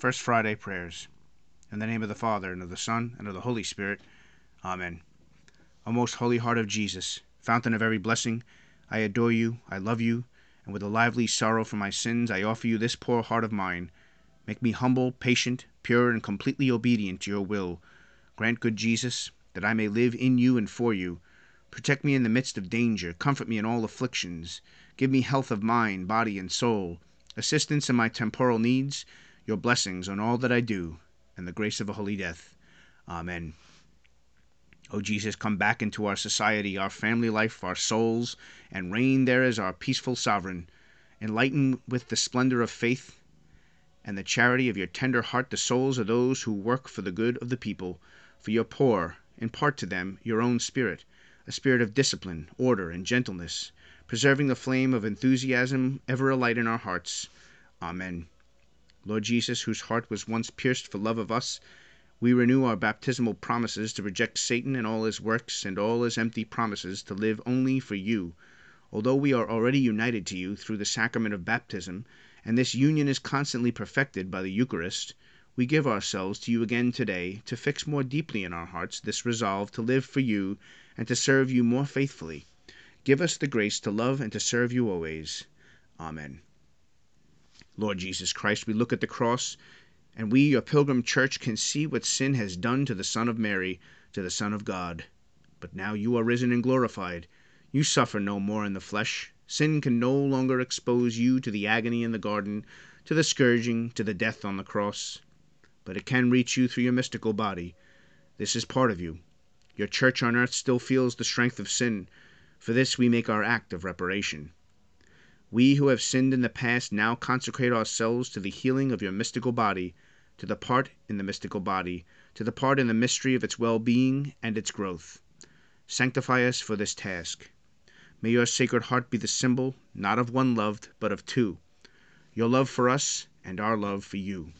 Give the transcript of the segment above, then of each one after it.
First Friday prayers. In the name of the Father, and of the Son, and of the Holy Spirit. Amen. O most holy heart of Jesus, fountain of every blessing, I adore you, I love you, and with a lively sorrow for my sins, I offer you this poor heart of mine. Make me humble, patient, pure, and completely obedient to your will. Grant, good Jesus, that I may live in you and for you. Protect me in the midst of danger, comfort me in all afflictions, give me health of mind, body, and soul, assistance in my temporal needs, your blessings on all that I do, and the grace of a holy death. Amen. O Jesus, come back into our society, our family life, our souls, and reign there as our peaceful sovereign. Enlighten with the splendor of faith and the charity of your tender heart the souls of those who work for the good of the people, for your poor. Impart to them your own spirit, a spirit of discipline, order, and gentleness, preserving the flame of enthusiasm ever alight in our hearts. Amen. Lord Jesus, whose heart was once pierced for love of us, we renew our baptismal promises to reject Satan and all his works and all his empty promises to live only for you. Although we are already united to you through the sacrament of baptism, and this union is constantly perfected by the Eucharist, we give ourselves to you again today to fix more deeply in our hearts this resolve to live for you and to serve you more faithfully. Give us the grace to love and to serve you always. Amen. Lord Jesus Christ, we look at the cross and we, your pilgrim church, can see what sin has done to the Son of Mary, to the Son of God. But now you are risen and glorified. You suffer no more in the flesh. Sin can no longer expose you to the agony in the garden, to the scourging, to the death on the cross. But it can reach you through your mystical body. This is part of you. Your church on earth still feels the strength of sin. For this we make our act of reparation. We who have sinned in the past now consecrate ourselves to the healing of your mystical body to the part in the mystical body, to the part in the mystery of its well being and its growth. Sanctify us for this task. May your Sacred Heart be the symbol, not of one loved, but of two your love for us and our love for you.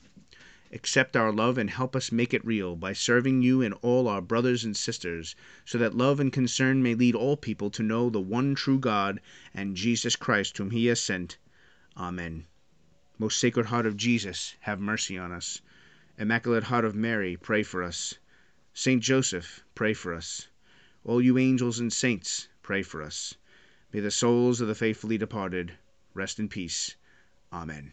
Accept our love and help us make it real by serving you and all our brothers and sisters, so that love and concern may lead all people to know the one true God and Jesus Christ, whom He has sent. Amen. Most Sacred Heart of Jesus, have mercy on us. Immaculate Heart of Mary, pray for us. Saint Joseph, pray for us. All you angels and saints, pray for us. May the souls of the faithfully departed rest in peace. Amen.